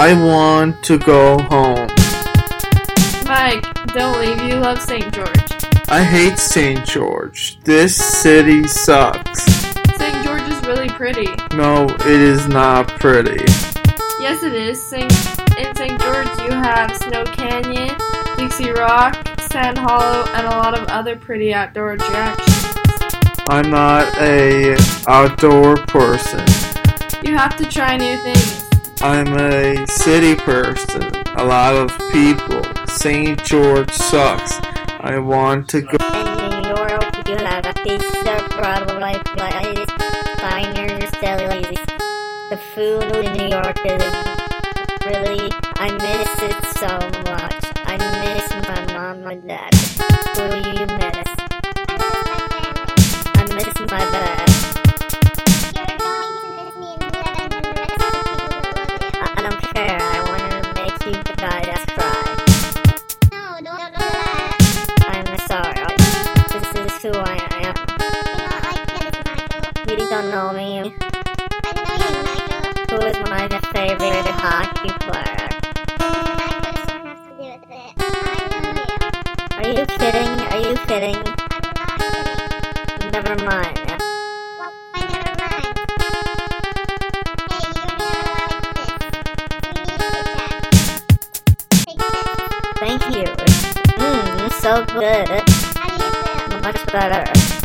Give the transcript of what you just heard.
I want to go home. Mike, don't leave. You love St. George. I hate St. George. This city sucks. St. George is really pretty. No, it is not pretty. Yes, it is. Saint, in St. George, you have Snow Canyon, Dixie Rock, Sand Hollow, and a lot of other pretty outdoor attractions. I'm not a outdoor person. You have to try new things. I'm a city person. A lot of people. St. George sucks. I want to go. In New York, you have a pizza, Broadway plays, diners. The food in New York is really, I miss it so much. I miss my mom and dad. Who is my favorite hockey player? Are you kidding? Are you kidding? Never mind. Thank you. Mmm, so good. Much better.